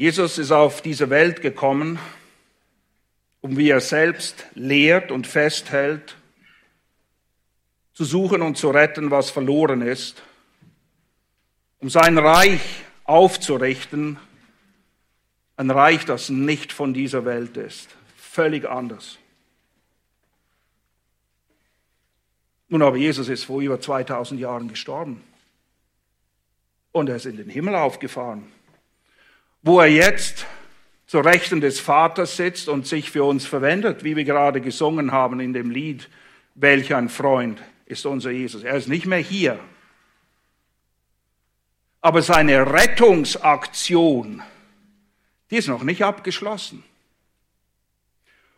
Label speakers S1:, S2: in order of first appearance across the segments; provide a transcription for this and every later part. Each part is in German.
S1: Jesus ist auf diese Welt gekommen, um wie er selbst lehrt und festhält, zu suchen und zu retten, was verloren ist, um sein Reich aufzurichten, ein Reich, das nicht von dieser Welt ist, völlig anders. Nun aber Jesus ist vor über 2000 Jahren gestorben. Und er ist in den Himmel aufgefahren wo er jetzt zur Rechten des Vaters sitzt und sich für uns verwendet, wie wir gerade gesungen haben in dem Lied, welch ein Freund ist unser Jesus. Er ist nicht mehr hier. Aber seine Rettungsaktion, die ist noch nicht abgeschlossen.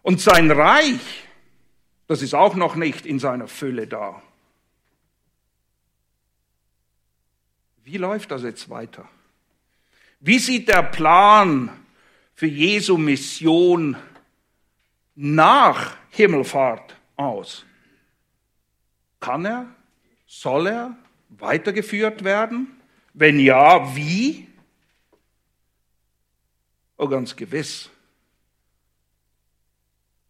S1: Und sein Reich, das ist auch noch nicht in seiner Fülle da. Wie läuft das jetzt weiter? Wie sieht der Plan für Jesu Mission nach Himmelfahrt aus? Kann er, soll er weitergeführt werden? Wenn ja, wie? Oh, ganz gewiss.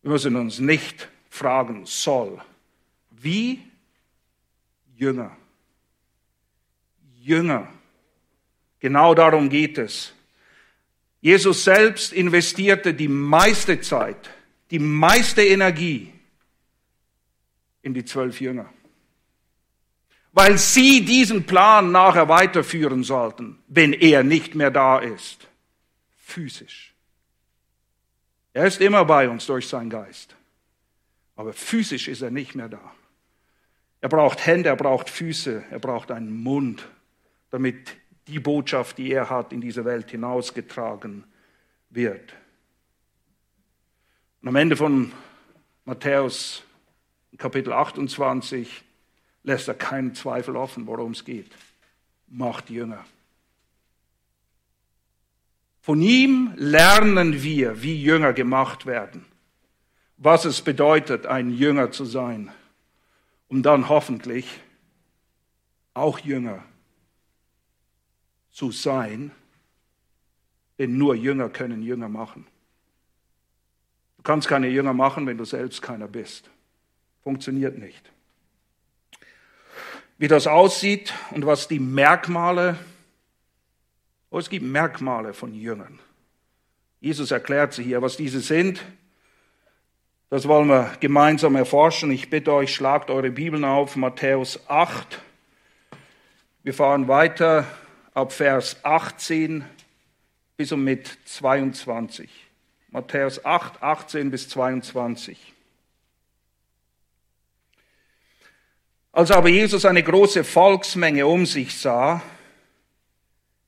S1: Wir müssen uns nicht fragen, soll. Wie? Jünger. Jünger. Genau darum geht es. Jesus selbst investierte die meiste Zeit, die meiste Energie in die zwölf Jünger, weil sie diesen Plan nachher weiterführen sollten, wenn er nicht mehr da ist, physisch. Er ist immer bei uns durch seinen Geist, aber physisch ist er nicht mehr da. Er braucht Hände, er braucht Füße, er braucht einen Mund, damit die Botschaft, die er hat, in diese Welt hinausgetragen wird. Und am Ende von Matthäus Kapitel 28 lässt er keinen Zweifel offen, worum es geht. Macht Jünger. Von ihm lernen wir, wie Jünger gemacht werden, was es bedeutet, ein Jünger zu sein, um dann hoffentlich auch Jünger zu sein, denn nur Jünger können Jünger machen. Du kannst keine Jünger machen, wenn du selbst keiner bist. Funktioniert nicht. Wie das aussieht und was die Merkmale, oh, es gibt Merkmale von Jüngern. Jesus erklärt sie hier, was diese sind. Das wollen wir gemeinsam erforschen. Ich bitte euch, schlagt eure Bibeln auf, Matthäus 8. Wir fahren weiter ab Vers 18 bis und mit 22. Matthäus 8, 18 bis 22. Als aber Jesus eine große Volksmenge um sich sah,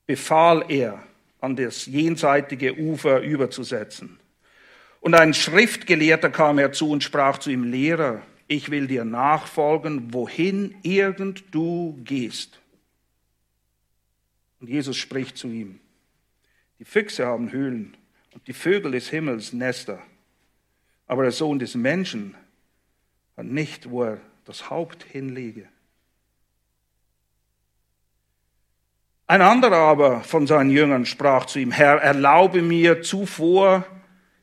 S1: befahl er, an das jenseitige Ufer überzusetzen. Und ein Schriftgelehrter kam herzu und sprach zu ihm, Lehrer, ich will dir nachfolgen, wohin irgend du gehst. Und Jesus spricht zu ihm, die Füchse haben Höhlen und die Vögel des Himmels Nester, aber der Sohn des Menschen hat nicht, wo er das Haupt hinlege. Ein anderer aber von seinen Jüngern sprach zu ihm, Herr, erlaube mir zuvor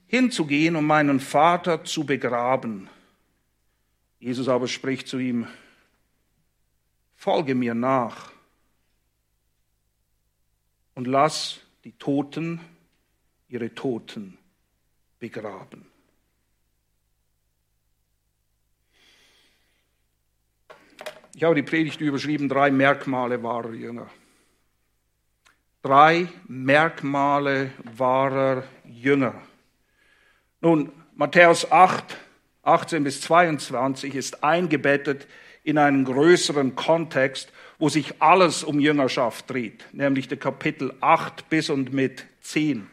S1: hinzugehen, um meinen Vater zu begraben. Jesus aber spricht zu ihm, folge mir nach und lass die Toten ihre Toten begraben. Ich habe die Predigt überschrieben, drei Merkmale wahrer Jünger. Drei Merkmale wahrer Jünger. Nun, Matthäus 8, 18 bis 22 ist eingebettet in einen größeren Kontext, wo sich alles um Jüngerschaft dreht, nämlich der Kapitel 8 bis und mit 10.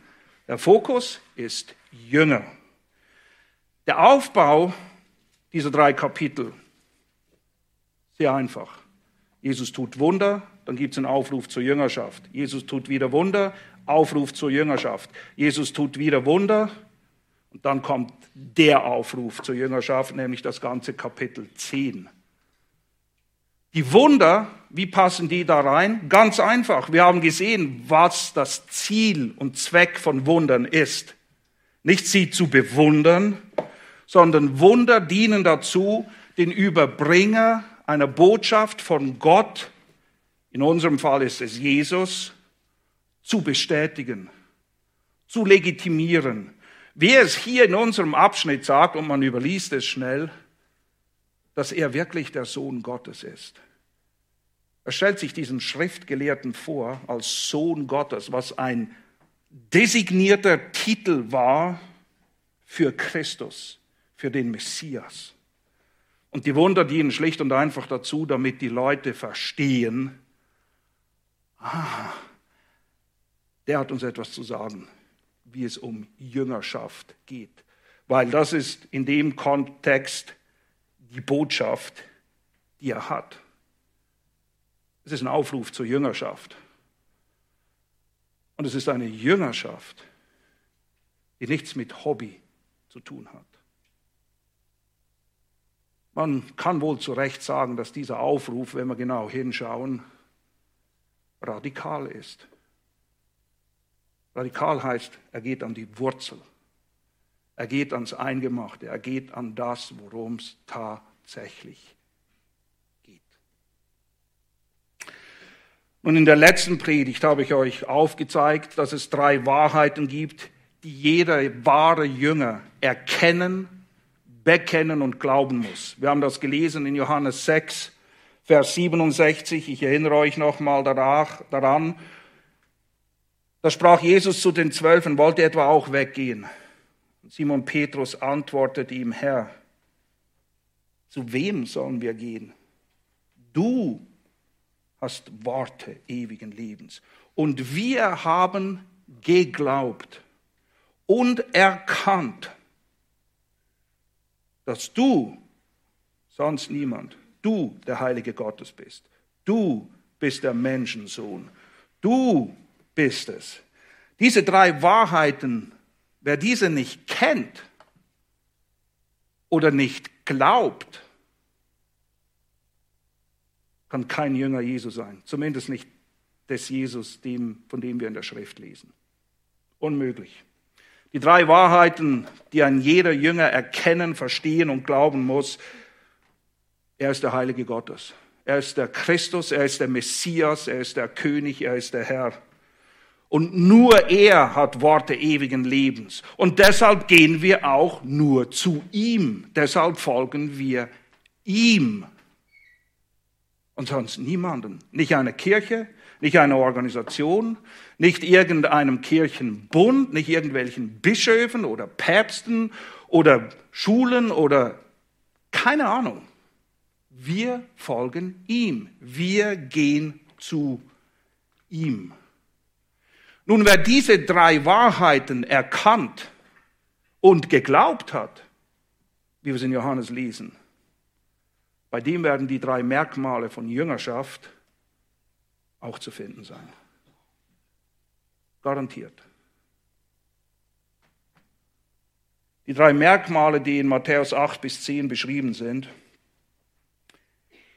S1: Der Fokus ist Jünger. Der Aufbau dieser drei Kapitel, sehr einfach. Jesus tut Wunder, dann gibt es einen Aufruf zur Jüngerschaft. Jesus tut wieder Wunder, Aufruf zur Jüngerschaft. Jesus tut wieder Wunder und dann kommt der Aufruf zur Jüngerschaft, nämlich das ganze Kapitel 10. Die Wunder, wie passen die da rein? Ganz einfach. Wir haben gesehen, was das Ziel und Zweck von Wundern ist. Nicht sie zu bewundern, sondern Wunder dienen dazu, den Überbringer einer Botschaft von Gott, in unserem Fall ist es Jesus, zu bestätigen, zu legitimieren. Wer es hier in unserem Abschnitt sagt, und man überliest es schnell, dass er wirklich der Sohn Gottes ist. Er stellt sich diesen Schriftgelehrten vor als Sohn Gottes, was ein designierter Titel war für Christus, für den Messias. Und die Wunder dienen schlicht und einfach dazu, damit die Leute verstehen, ah, der hat uns etwas zu sagen, wie es um Jüngerschaft geht. Weil das ist in dem Kontext die Botschaft, die er hat. Es ist ein Aufruf zur Jüngerschaft. Und es ist eine Jüngerschaft, die nichts mit Hobby zu tun hat. Man kann wohl zu Recht sagen, dass dieser Aufruf, wenn wir genau hinschauen, radikal ist. Radikal heißt, er geht an die Wurzel. Er geht ans Eingemachte. Er geht an das, worum es tatsächlich geht. Und in der letzten Predigt habe ich euch aufgezeigt, dass es drei Wahrheiten gibt, die jeder wahre Jünger erkennen, bekennen und glauben muss. Wir haben das gelesen in Johannes 6, Vers 67. Ich erinnere euch nochmal daran. Da sprach Jesus zu den Zwölfen, wollte etwa auch weggehen. Simon Petrus antwortete ihm, Herr, zu wem sollen wir gehen? Du hast Worte ewigen Lebens. Und wir haben geglaubt und erkannt, dass du, sonst niemand, du der Heilige Gottes bist. Du bist der Menschensohn. Du bist es. Diese drei Wahrheiten, wer diese nicht kennt oder nicht glaubt, kann kein Jünger Jesu sein. Zumindest nicht des Jesus, dem, von dem wir in der Schrift lesen. Unmöglich. Die drei Wahrheiten, die ein jeder Jünger erkennen, verstehen und glauben muss. Er ist der Heilige Gottes. Er ist der Christus, er ist der Messias, er ist der König, er ist der Herr. Und nur er hat Worte ewigen Lebens. Und deshalb gehen wir auch nur zu ihm. Deshalb folgen wir ihm. Und sonst niemanden. Nicht eine Kirche, nicht eine Organisation, nicht irgendeinem Kirchenbund, nicht irgendwelchen Bischöfen oder Päpsten oder Schulen oder keine Ahnung. Wir folgen ihm. Wir gehen zu ihm. Nun, wer diese drei Wahrheiten erkannt und geglaubt hat, wie wir es in Johannes lesen, bei dem werden die drei Merkmale von Jüngerschaft auch zu finden sein. Garantiert. Die drei Merkmale, die in Matthäus 8 bis 10 beschrieben sind.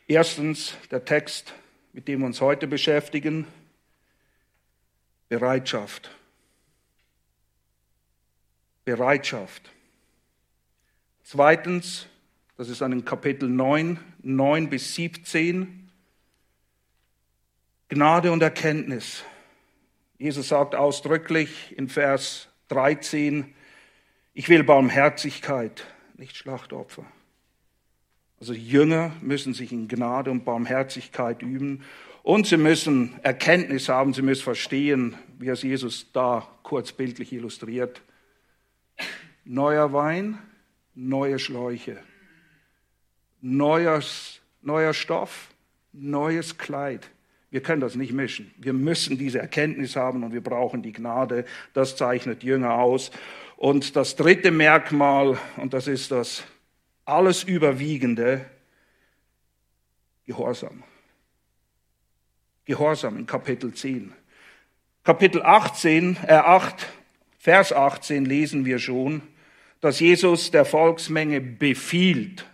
S1: Erstens der Text, mit dem wir uns heute beschäftigen, Bereitschaft. Bereitschaft. Zweitens, das ist an Kapitel 9, 9 bis 17, Gnade und Erkenntnis. Jesus sagt ausdrücklich in Vers 13, ich will Barmherzigkeit, nicht Schlachtopfer. Also Jünger müssen sich in Gnade und Barmherzigkeit üben und sie müssen Erkenntnis haben, sie müssen verstehen, wie es Jesus da kurz bildlich illustriert. Neuer Wein, neue Schläuche, neues, neuer Stoff, neues Kleid. Wir können das nicht mischen. Wir müssen diese Erkenntnis haben und wir brauchen die Gnade. Das zeichnet Jünger aus. Und das dritte Merkmal, und das ist das alles überwiegende, Gehorsam. Gehorsam in Kapitel 10. Kapitel 18, äh 8, Vers 18 lesen wir schon, dass Jesus der Volksmenge befiehlt.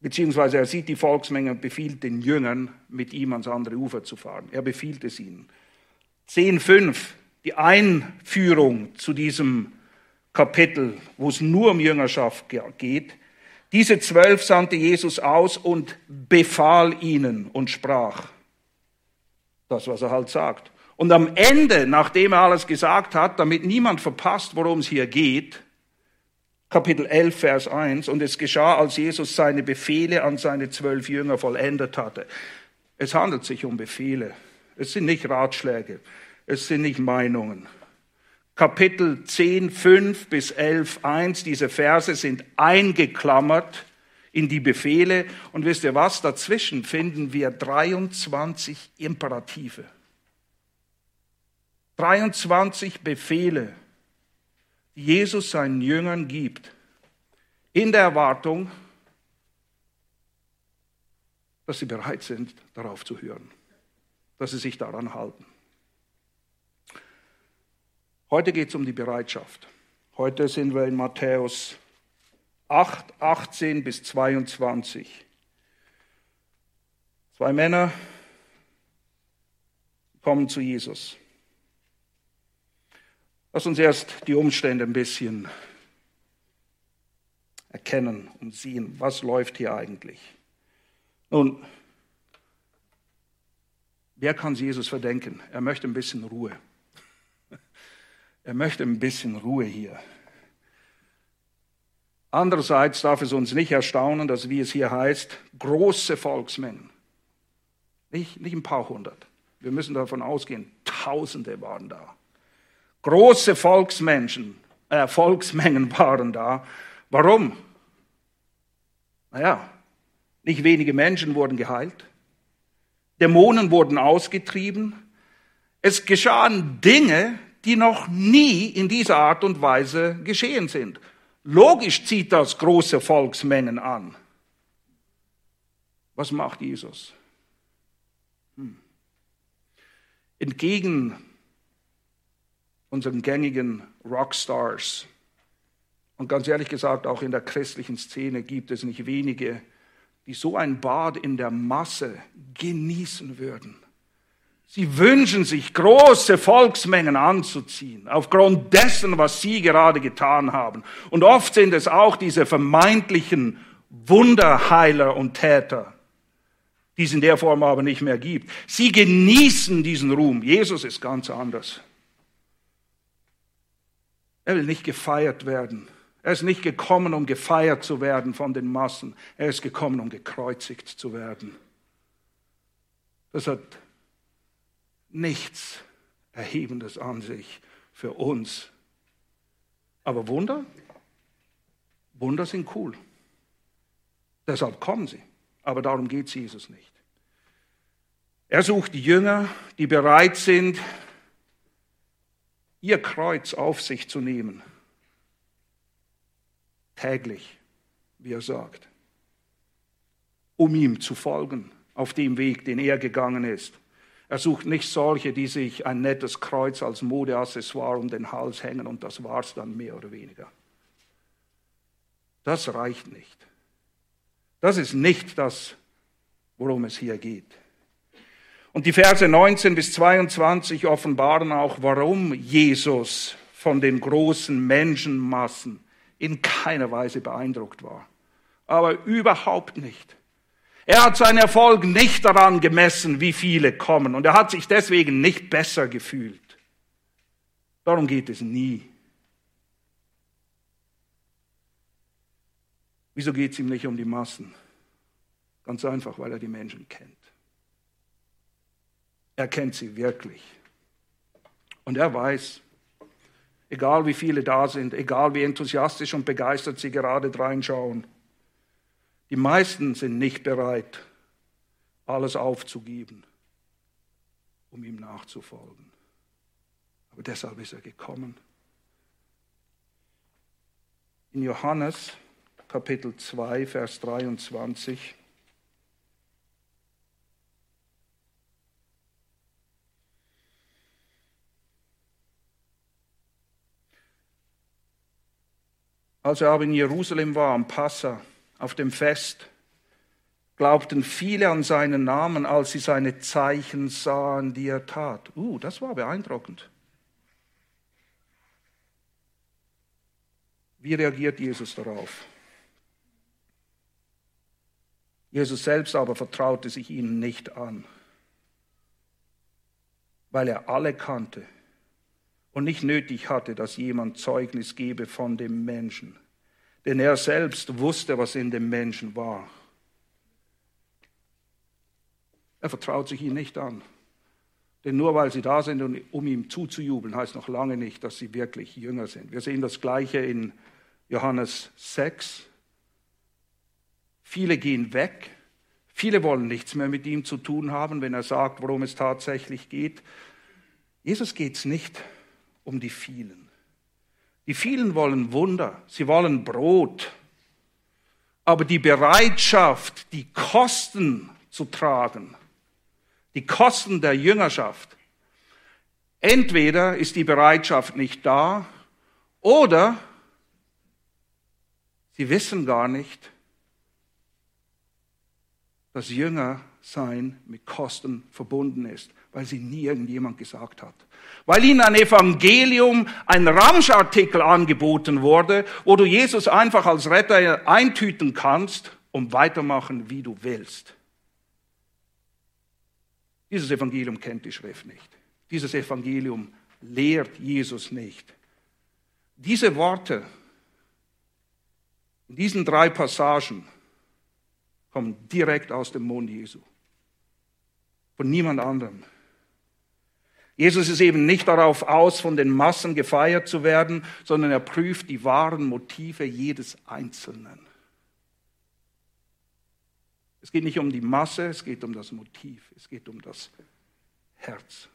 S1: Beziehungsweise er sieht die Volksmenge und befiehlt den Jüngern, mit ihm ans andere Ufer zu fahren. Er befiehlt es ihnen. 10.5, die Einführung zu diesem Kapitel, wo es nur um Jüngerschaft geht. Diese zwölf sandte Jesus aus und befahl ihnen und sprach. Das, was er halt sagt. Und am Ende, nachdem er alles gesagt hat, damit niemand verpasst, worum es hier geht, Kapitel 11, Vers 1, und es geschah, als Jesus seine Befehle an seine zwölf Jünger vollendet hatte. Es handelt sich um Befehle. Es sind nicht Ratschläge. Es sind nicht Meinungen. Kapitel 10, 5 bis 11, 1, diese Verse sind eingeklammert in die Befehle. Und wisst ihr was? Dazwischen finden wir 23 Imperative. 23 Befehle, die Jesus seinen Jüngern gibt, in der Erwartung, dass sie bereit sind, darauf zu hören, dass sie sich daran halten. Heute geht es um die Bereitschaft. Heute sind wir in Matthäus 8, 18 bis 22. Zwei Männer kommen zu Jesus. Lass uns erst die Umstände ein bisschen erkennen und sehen, was läuft hier eigentlich. Nun, wer kann Jesus verdenken? Er möchte ein bisschen Ruhe. Er möchte ein bisschen Ruhe hier. Andererseits darf es uns nicht erstaunen, dass, wie es hier heißt, große Volksmengen, nicht, nicht ein paar hundert, wir müssen davon ausgehen, Tausende waren da, Große Volksmenschen, äh, Volksmengen waren da. Warum? Naja, nicht wenige Menschen wurden geheilt. Dämonen wurden ausgetrieben. Es geschahen Dinge, die noch nie in dieser Art und Weise geschehen sind. Logisch zieht das große Volksmengen an. Was macht Jesus? Hm. Entgegen unseren gängigen Rockstars. Und ganz ehrlich gesagt, auch in der christlichen Szene gibt es nicht wenige, die so ein Bad in der Masse genießen würden. Sie wünschen sich, große Volksmengen anzuziehen, aufgrund dessen, was sie gerade getan haben. Und oft sind es auch diese vermeintlichen Wunderheiler und Täter, die es in der Form aber nicht mehr gibt. Sie genießen diesen Ruhm. Jesus ist ganz anders. Er will nicht gefeiert werden. Er ist nicht gekommen, um gefeiert zu werden von den Massen. Er ist gekommen, um gekreuzigt zu werden. Das hat nichts Erhebendes an sich für uns. Aber Wunder? Wunder sind cool. Deshalb kommen sie. Aber darum geht es Jesus nicht. Er sucht die Jünger, die bereit sind, ihr Kreuz auf sich zu nehmen. Täglich, wie er sagt. Um ihm zu folgen auf dem Weg, den er gegangen ist. Er sucht nicht solche, die sich ein nettes Kreuz als Modeaccessoire um den Hals hängen und das war's dann mehr oder weniger. Das reicht nicht. Das ist nicht das, worum es hier geht. Und die Verse 19 bis 22 offenbaren auch, warum Jesus von den großen Menschenmassen in keiner Weise beeindruckt war. Aber überhaupt nicht. Er hat seinen Erfolg nicht daran gemessen, wie viele kommen. Und er hat sich deswegen nicht besser gefühlt. Darum geht es nie. Wieso geht es ihm nicht um die Massen? Ganz einfach, weil er die Menschen kennt. Er kennt sie wirklich. Und er weiß, egal wie viele da sind, egal wie enthusiastisch und begeistert sie gerade reinschauen, die meisten sind nicht bereit, alles aufzugeben, um ihm nachzufolgen. Aber deshalb ist er gekommen. In Johannes Kapitel 2, Vers 23 Als er aber in Jerusalem war, am Passa, auf dem Fest, glaubten viele an seinen Namen, als sie seine Zeichen sahen, die er tat. Uh, das war beeindruckend. Wie reagiert Jesus darauf? Jesus selbst aber vertraute sich ihnen nicht an, weil er alle kannte und nicht nötig hatte, dass jemand Zeugnis gebe von dem Menschen, denn er selbst wusste, was in dem Menschen war. Er vertraut sich ihnen nicht an. Denn nur weil sie da sind, um ihm zuzujubeln, heißt noch lange nicht, dass sie wirklich Jünger sind. Wir sehen das Gleiche in Johannes 6. Viele gehen weg. Viele wollen nichts mehr mit ihm zu tun haben, wenn er sagt, worum es tatsächlich geht. Jesus geht es nicht um die vielen. Die vielen wollen Wunder, sie wollen Brot. Aber die Bereitschaft, die Kosten zu tragen, die Kosten der Jüngerschaft, entweder ist die Bereitschaft nicht da oder sie wissen gar nicht, dass Jünger sein mit Kosten verbunden ist, weil sie nie irgendjemand gesagt hat weil ihnen ein Evangelium, ein Ramschartikel angeboten wurde, wo du Jesus einfach als Retter eintüten kannst und weitermachen, wie du willst. Dieses Evangelium kennt die Schrift nicht. Dieses Evangelium lehrt Jesus nicht. Diese Worte in diesen drei Passagen kommen direkt aus dem Mund Jesu. Von niemand anderem. Jesus ist eben nicht darauf aus, von den Massen gefeiert zu werden, sondern er prüft die wahren Motive jedes Einzelnen. Es geht nicht um die Masse, es geht um das Motiv, es geht um das Herz.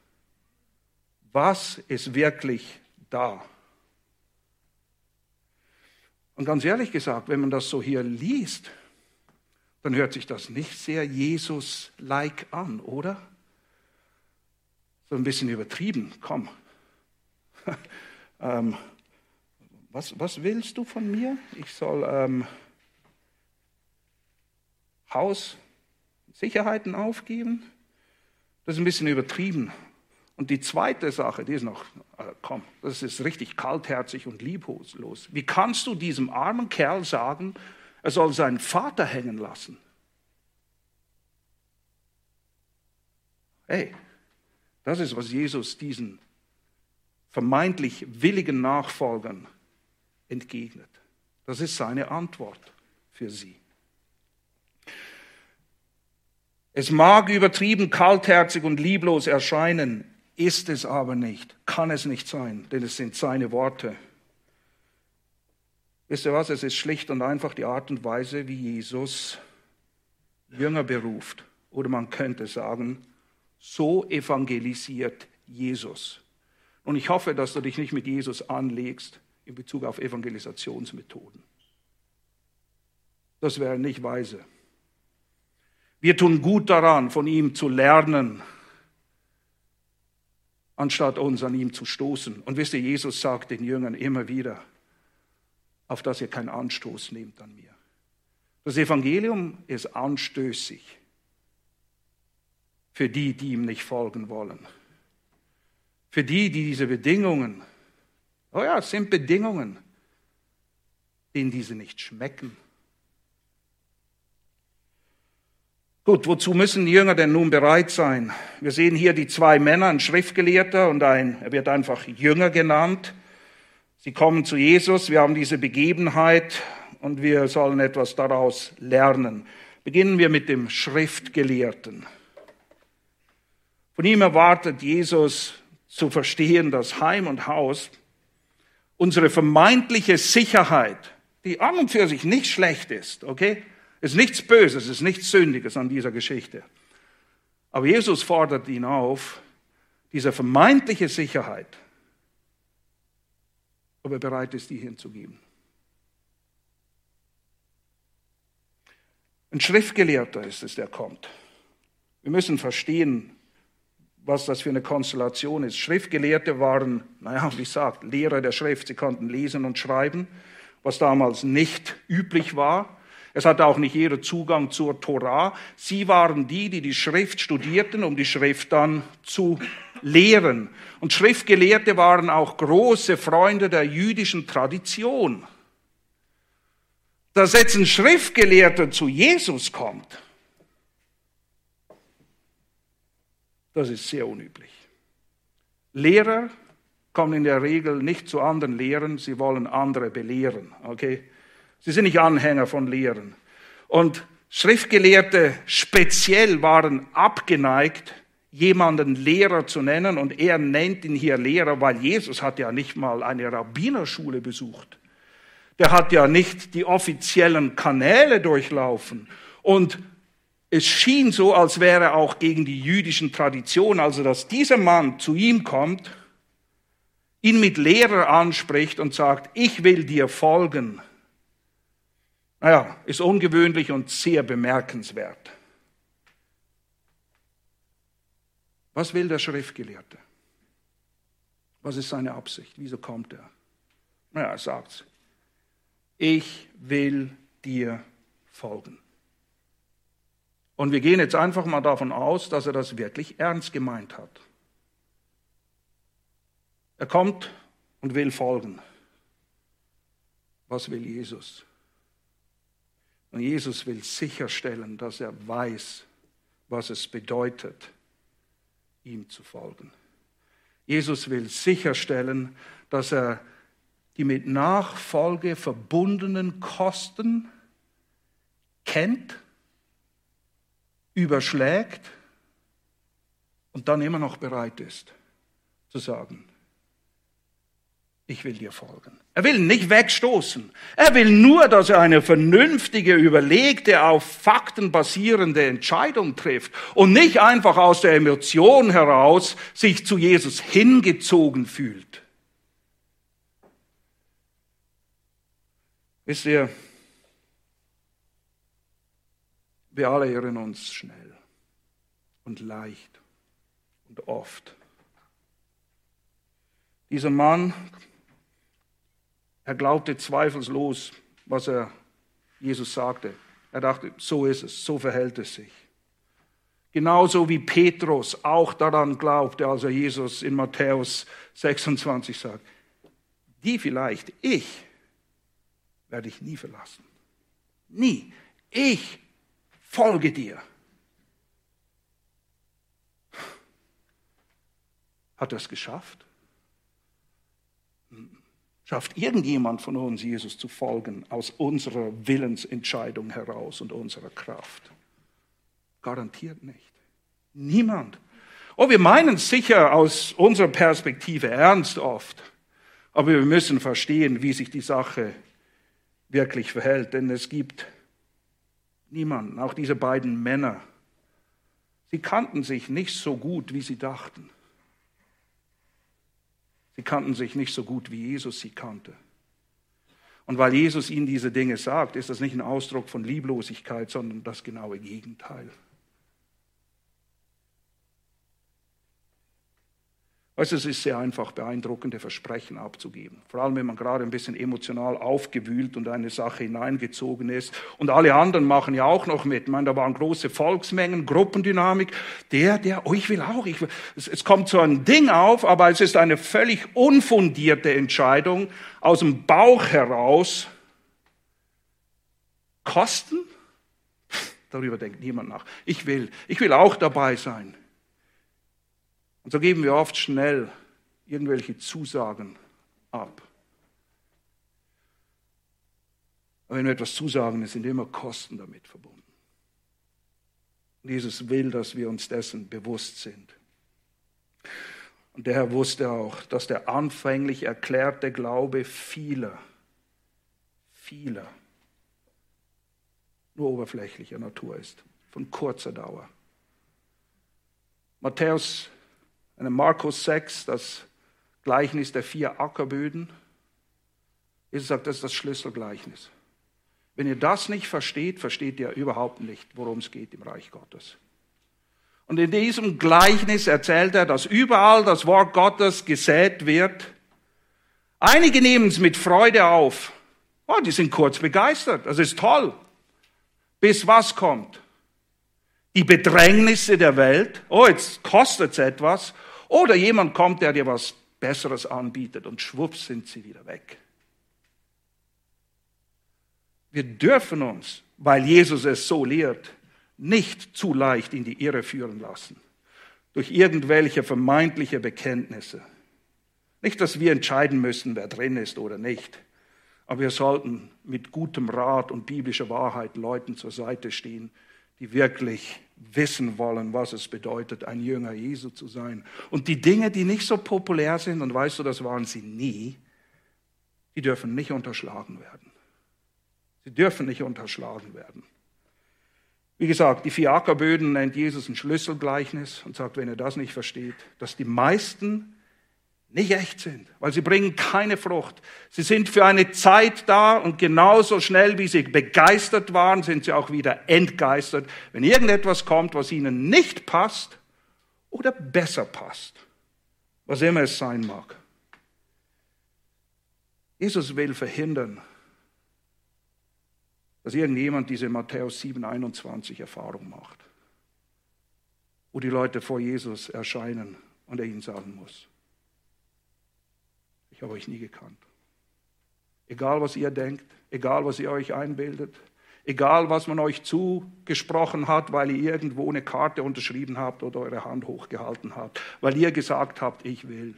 S1: Was ist wirklich da? Und ganz ehrlich gesagt, wenn man das so hier liest, dann hört sich das nicht sehr Jesus-like an, oder? So ein bisschen übertrieben. Komm. ähm, was, was willst du von mir? Ich soll ähm, Haus, Sicherheiten aufgeben? Das ist ein bisschen übertrieben. Und die zweite Sache, die ist noch, äh, komm, das ist richtig kaltherzig und lieblos. Wie kannst du diesem armen Kerl sagen, er soll seinen Vater hängen lassen? Hey, das ist, was Jesus diesen vermeintlich willigen Nachfolgern entgegnet. Das ist seine Antwort für sie. Es mag übertrieben, kaltherzig und lieblos erscheinen, ist es aber nicht, kann es nicht sein, denn es sind seine Worte. Wisst ihr was, es ist schlicht und einfach die Art und Weise, wie Jesus Jünger beruft. Oder man könnte sagen, so evangelisiert Jesus. Und ich hoffe, dass du dich nicht mit Jesus anlegst in Bezug auf Evangelisationsmethoden. Das wäre nicht weise. Wir tun gut daran, von ihm zu lernen, anstatt uns an ihm zu stoßen. Und wisst ihr, Jesus sagt den Jüngern immer wieder, auf dass ihr keinen Anstoß nehmt an mir. Das Evangelium ist anstößig für die, die ihm nicht folgen wollen. Für die, die diese Bedingungen, oh ja, es sind Bedingungen, denen diese nicht schmecken. Gut, wozu müssen die Jünger denn nun bereit sein? Wir sehen hier die zwei Männer, ein Schriftgelehrter und ein, er wird einfach Jünger genannt. Sie kommen zu Jesus, wir haben diese Begebenheit und wir sollen etwas daraus lernen. Beginnen wir mit dem Schriftgelehrten. Von ihm erwartet Jesus zu verstehen, dass Heim und Haus unsere vermeintliche Sicherheit, die an und für sich nicht schlecht ist, okay? Ist nichts Böses, ist nichts Sündiges an dieser Geschichte. Aber Jesus fordert ihn auf, diese vermeintliche Sicherheit, ob er bereit ist, die hinzugeben. Ein Schriftgelehrter ist es, der kommt. Wir müssen verstehen, was das für eine Konstellation ist. Schriftgelehrte waren, naja, wie gesagt, Lehrer der Schrift. Sie konnten lesen und schreiben, was damals nicht üblich war. Es hatte auch nicht jeder Zugang zur Torah. Sie waren die, die die Schrift studierten, um die Schrift dann zu lehren. Und Schriftgelehrte waren auch große Freunde der jüdischen Tradition. Dass jetzt ein Schriftgelehrter zu Jesus kommt, das ist sehr unüblich. Lehrer kommen in der Regel nicht zu anderen Lehren, sie wollen andere belehren. Okay? Sie sind nicht Anhänger von Lehren. Und Schriftgelehrte speziell waren abgeneigt, jemanden Lehrer zu nennen. Und er nennt ihn hier Lehrer, weil Jesus hat ja nicht mal eine Rabbinerschule besucht. Der hat ja nicht die offiziellen Kanäle durchlaufen. Und es schien so, als wäre auch gegen die jüdischen Traditionen, also dass dieser Mann zu ihm kommt, ihn mit Lehrer anspricht und sagt, ich will dir folgen naja, ist ungewöhnlich und sehr bemerkenswert. Was will der Schriftgelehrte? Was ist seine Absicht? Wieso kommt er? Naja, er sagt, ich will dir folgen. Und wir gehen jetzt einfach mal davon aus, dass er das wirklich ernst gemeint hat. Er kommt und will folgen. Was will Jesus? Und Jesus will sicherstellen, dass er weiß, was es bedeutet, ihm zu folgen. Jesus will sicherstellen, dass er die mit Nachfolge verbundenen Kosten kennt, überschlägt und dann immer noch bereit ist zu sagen, ich will dir folgen. Er will nicht wegstoßen. Er will nur, dass er eine vernünftige, überlegte, auf Fakten basierende Entscheidung trifft und nicht einfach aus der Emotion heraus sich zu Jesus hingezogen fühlt. Wisst ihr, wir alle irren uns schnell und leicht und oft. Dieser Mann er glaubte zweifelslos, was er Jesus sagte. Er dachte, so ist es, so verhält es sich. Genauso wie Petrus auch daran glaubte, als er Jesus in Matthäus 26 sagt, die vielleicht, ich, werde ich nie verlassen. Nie. Ich folge dir. Hat er es geschafft? Schafft irgendjemand von uns, Jesus zu folgen, aus unserer Willensentscheidung heraus und unserer Kraft? Garantiert nicht. Niemand. Oh, wir meinen sicher aus unserer Perspektive ernst oft, aber wir müssen verstehen, wie sich die Sache wirklich verhält, denn es gibt niemanden, auch diese beiden Männer, sie kannten sich nicht so gut, wie sie dachten. Sie kannten sich nicht so gut, wie Jesus sie kannte. Und weil Jesus ihnen diese Dinge sagt, ist das nicht ein Ausdruck von Lieblosigkeit, sondern das genaue Gegenteil. Weißt du, es ist sehr einfach, beeindruckende Versprechen abzugeben. Vor allem, wenn man gerade ein bisschen emotional aufgewühlt und eine Sache hineingezogen ist. Und alle anderen machen ja auch noch mit. Ich meine, da waren große Volksmengen, Gruppendynamik. Der, der, oh, ich will auch. Ich will. Es, es kommt so ein Ding auf, aber es ist eine völlig unfundierte Entscheidung aus dem Bauch heraus. Kosten? Darüber denkt niemand nach. Ich will, ich will auch dabei sein. Und so geben wir oft schnell irgendwelche Zusagen ab. Aber wenn wir etwas zusagen, sind immer Kosten damit verbunden. Und Jesus will, dass wir uns dessen bewusst sind. Und der Herr wusste auch, dass der anfänglich erklärte Glaube vieler, vieler nur oberflächlicher Natur ist, von kurzer Dauer. Matthäus in Markus 6, das Gleichnis der vier Ackerböden. Jesus sagt, das ist das Schlüsselgleichnis. Wenn ihr das nicht versteht, versteht ihr überhaupt nicht, worum es geht im Reich Gottes. Und in diesem Gleichnis erzählt er, dass überall das Wort Gottes gesät wird. Einige nehmen es mit Freude auf. Oh, die sind kurz begeistert. Das ist toll. Bis was kommt? Die Bedrängnisse der Welt. Oh, jetzt kostet es etwas. Oder jemand kommt, der dir was Besseres anbietet und schwupps sind sie wieder weg. Wir dürfen uns, weil Jesus es so lehrt, nicht zu leicht in die Irre führen lassen durch irgendwelche vermeintliche Bekenntnisse. Nicht, dass wir entscheiden müssen, wer drin ist oder nicht, aber wir sollten mit gutem Rat und biblischer Wahrheit Leuten zur Seite stehen, die wirklich wissen wollen, was es bedeutet, ein Jünger Jesu zu sein. Und die Dinge, die nicht so populär sind, und weißt du, das waren sie nie, die dürfen nicht unterschlagen werden. Sie dürfen nicht unterschlagen werden. Wie gesagt, die vier Ackerböden nennt Jesus ein Schlüsselgleichnis und sagt, wenn ihr das nicht versteht, dass die meisten nicht echt sind, weil sie bringen keine Frucht. Sie sind für eine Zeit da und genauso schnell wie sie begeistert waren, sind sie auch wieder entgeistert, wenn irgendetwas kommt, was ihnen nicht passt oder besser passt, was immer es sein mag. Jesus will verhindern, dass irgendjemand diese Matthäus 7, 21 Erfahrung macht, wo die Leute vor Jesus erscheinen und er ihnen sagen muss, ich habe euch nie gekannt. Egal, was ihr denkt, egal, was ihr euch einbildet, egal, was man euch zugesprochen hat, weil ihr irgendwo eine Karte unterschrieben habt oder eure Hand hochgehalten habt, weil ihr gesagt habt, ich will.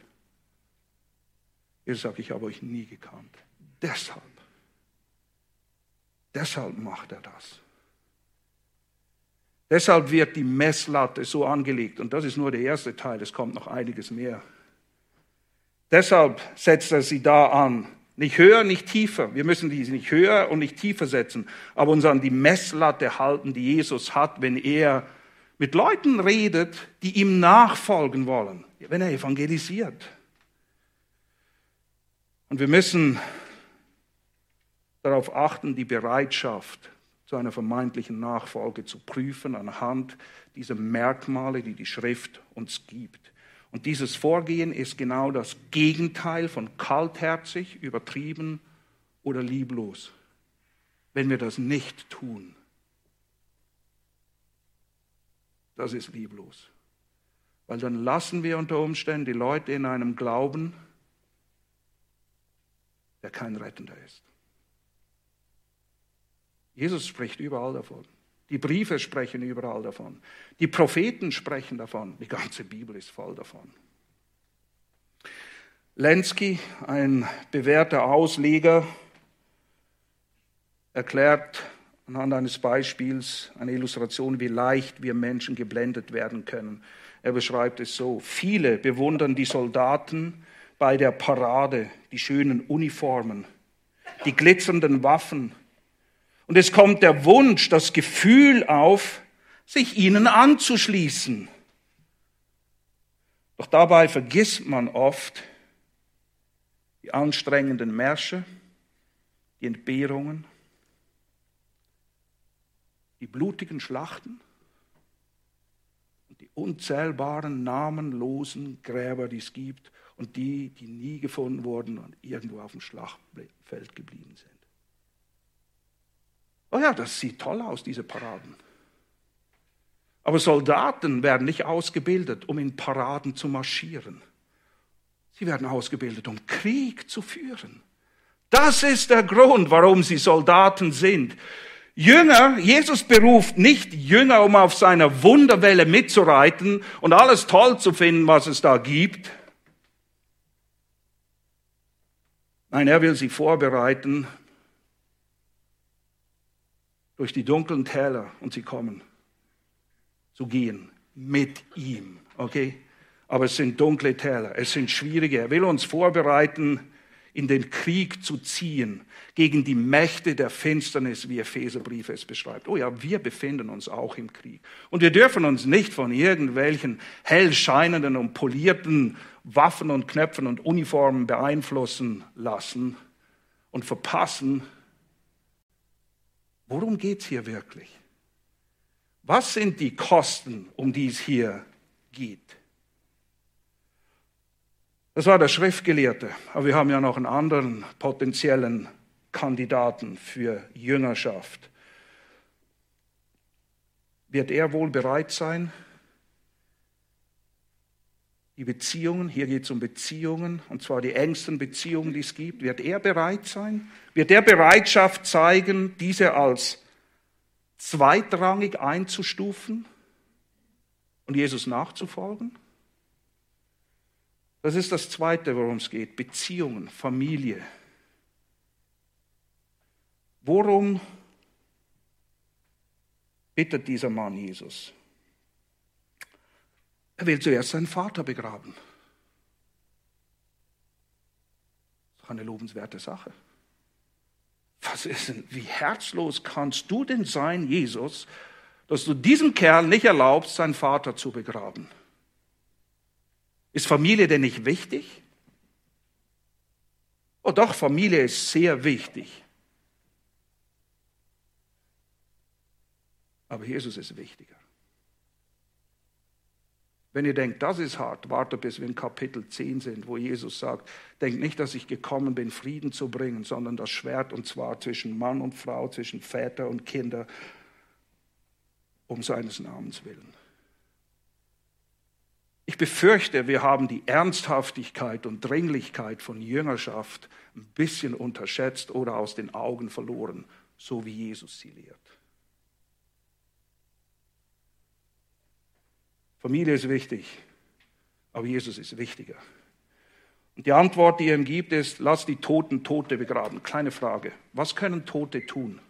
S1: Ihr sagt, ich habe euch nie gekannt. Deshalb, deshalb macht er das. Deshalb wird die Messlatte so angelegt. Und das ist nur der erste Teil, es kommt noch einiges mehr. Deshalb setzt er sie da an. Nicht höher, nicht tiefer. Wir müssen die nicht höher und nicht tiefer setzen, aber uns an die Messlatte halten, die Jesus hat, wenn er mit Leuten redet, die ihm nachfolgen wollen, wenn er evangelisiert. Und wir müssen darauf achten, die Bereitschaft zu einer vermeintlichen Nachfolge zu prüfen anhand dieser Merkmale, die die Schrift uns gibt. Und dieses Vorgehen ist genau das Gegenteil von kaltherzig, übertrieben oder lieblos. Wenn wir das nicht tun, das ist lieblos. Weil dann lassen wir unter Umständen die Leute in einem Glauben, der kein Rettender ist. Jesus spricht überall davon. Die Briefe sprechen überall davon. Die Propheten sprechen davon. Die ganze Bibel ist voll davon. Lenski, ein bewährter Ausleger, erklärt anhand eines Beispiels, eine Illustration, wie leicht wir Menschen geblendet werden können. Er beschreibt es so. Viele bewundern die Soldaten bei der Parade, die schönen Uniformen, die glitzernden Waffen, und es kommt der Wunsch, das Gefühl auf, sich ihnen anzuschließen. Doch dabei vergisst man oft die anstrengenden Märsche, die Entbehrungen, die blutigen Schlachten und die unzählbaren namenlosen Gräber, die es gibt und die, die nie gefunden wurden und irgendwo auf dem Schlachtfeld geblieben sind. Oh ja, das sieht toll aus, diese Paraden. Aber Soldaten werden nicht ausgebildet, um in Paraden zu marschieren. Sie werden ausgebildet, um Krieg zu führen. Das ist der Grund, warum sie Soldaten sind. Jünger, Jesus beruft nicht Jünger, um auf seiner Wunderwelle mitzureiten und alles toll zu finden, was es da gibt. Nein, er will sie vorbereiten durch die dunklen Täler und sie kommen zu gehen mit ihm. Okay? Aber es sind dunkle Täler, es sind schwierige. Er will uns vorbereiten, in den Krieg zu ziehen gegen die Mächte der Finsternis, wie Epheserbrief es beschreibt. Oh ja, wir befinden uns auch im Krieg. Und wir dürfen uns nicht von irgendwelchen hell scheinenden und polierten Waffen und Knöpfen und Uniformen beeinflussen lassen und verpassen, Worum geht es hier wirklich? Was sind die Kosten, um die es hier geht? Das war der Schriftgelehrte, aber wir haben ja noch einen anderen potenziellen Kandidaten für Jüngerschaft. wird er wohl bereit sein, die Beziehungen, hier geht es um Beziehungen, und zwar die engsten Beziehungen, die es gibt, wird er bereit sein? Wird er Bereitschaft zeigen, diese als zweitrangig einzustufen und Jesus nachzufolgen? Das ist das Zweite, worum es geht. Beziehungen, Familie. Worum bittet dieser Mann Jesus? Er will zuerst seinen Vater begraben. Das ist eine lobenswerte Sache. Was ist denn, wie herzlos kannst du denn sein, Jesus, dass du diesem Kerl nicht erlaubst, seinen Vater zu begraben? Ist Familie denn nicht wichtig? Oh doch, Familie ist sehr wichtig. Aber Jesus ist wichtiger. Wenn ihr denkt, das ist hart, wartet bis wir in Kapitel 10 sind, wo Jesus sagt, denkt nicht, dass ich gekommen bin, Frieden zu bringen, sondern das Schwert, und zwar zwischen Mann und Frau, zwischen Väter und Kinder, um seines Namens willen. Ich befürchte, wir haben die Ernsthaftigkeit und Dringlichkeit von Jüngerschaft ein bisschen unterschätzt oder aus den Augen verloren, so wie Jesus sie lehrt. Familie ist wichtig, aber Jesus ist wichtiger. Und die Antwort, die er ihm gibt, ist, lass die Toten Tote begraben. Kleine Frage. Was können Tote tun?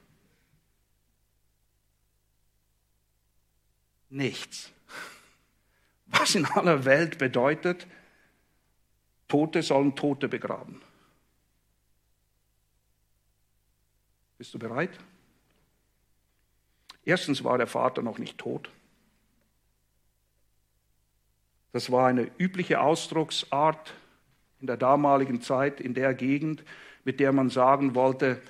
S1: Nichts. Was in aller Welt bedeutet, Tote sollen Tote begraben. Bist du bereit? Erstens war der Vater noch nicht tot. Das war eine übliche Ausdrucksart in der damaligen Zeit, in der Gegend, mit der man sagen wollte,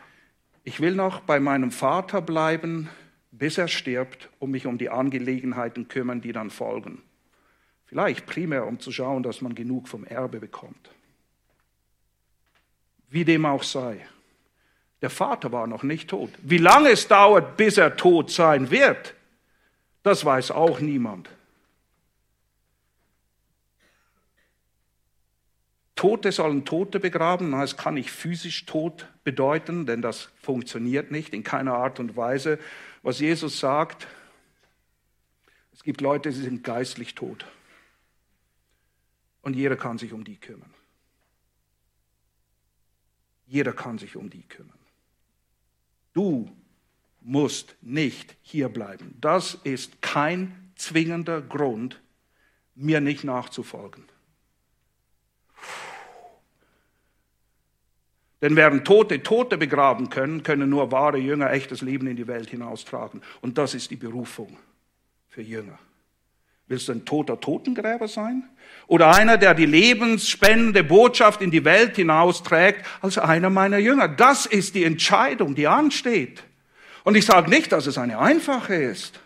S1: ich will noch bei meinem Vater bleiben, bis er stirbt, um mich um die Angelegenheiten kümmern, die dann folgen. Vielleicht primär, um zu schauen, dass man genug vom Erbe bekommt. Wie dem auch sei. Der Vater war noch nicht tot. Wie lange es dauert, bis er tot sein wird, das weiß auch niemand. Tote sollen Tote begraben. Das kann nicht physisch tot bedeuten, denn das funktioniert nicht in keiner Art und Weise. Was Jesus sagt, es gibt Leute, die sind geistlich tot. Und jeder kann sich um die kümmern. Jeder kann sich um die kümmern. Du musst nicht hier bleiben. Das ist kein zwingender Grund, mir nicht nachzufolgen. Denn während Tote Tote begraben können, können nur wahre Jünger echtes Leben in die Welt hinaustragen. Und das ist die Berufung für Jünger. Willst du ein toter Totengräber sein? Oder einer, der die lebensspendende Botschaft in die Welt hinausträgt, als einer meiner Jünger? Das ist die Entscheidung, die ansteht. Und ich sage nicht, dass es eine einfache ist,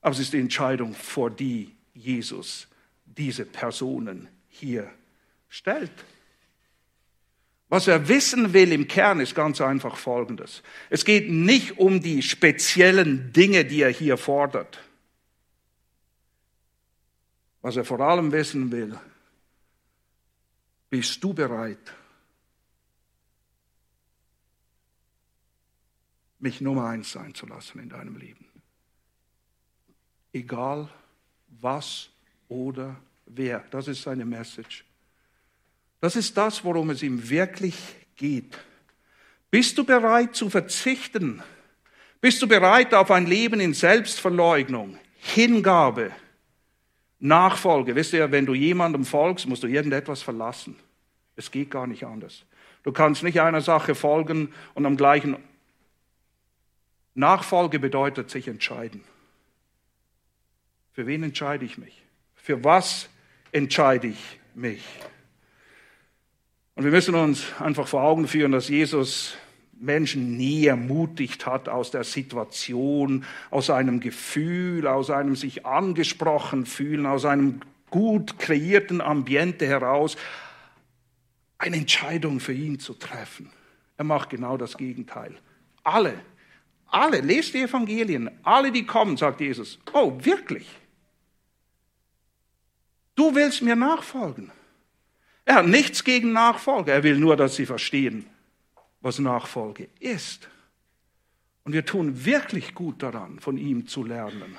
S1: aber es ist die Entscheidung, vor die Jesus diese Personen hier stellt. Was er wissen will im Kern ist ganz einfach Folgendes. Es geht nicht um die speziellen Dinge, die er hier fordert. Was er vor allem wissen will, bist du bereit, mich Nummer eins sein zu lassen in deinem Leben? Egal was oder wer. Das ist seine Message. Das ist das, worum es ihm wirklich geht. Bist du bereit zu verzichten? Bist du bereit auf ein Leben in Selbstverleugnung, Hingabe, Nachfolge? Wisst ihr, wenn du jemandem folgst, musst du irgendetwas verlassen. Es geht gar nicht anders. Du kannst nicht einer Sache folgen und am gleichen Nachfolge bedeutet sich entscheiden. Für wen entscheide ich mich? Für was entscheide ich mich? Und wir müssen uns einfach vor Augen führen, dass Jesus Menschen nie ermutigt hat aus der Situation, aus einem Gefühl, aus einem sich angesprochen fühlen, aus einem gut kreierten Ambiente heraus, eine Entscheidung für ihn zu treffen. Er macht genau das Gegenteil. Alle, alle, lest die Evangelien, alle, die kommen, sagt Jesus, oh, wirklich? Du willst mir nachfolgen? Er hat nichts gegen Nachfolge, er will nur, dass sie verstehen, was Nachfolge ist. Und wir tun wirklich gut daran, von ihm zu lernen,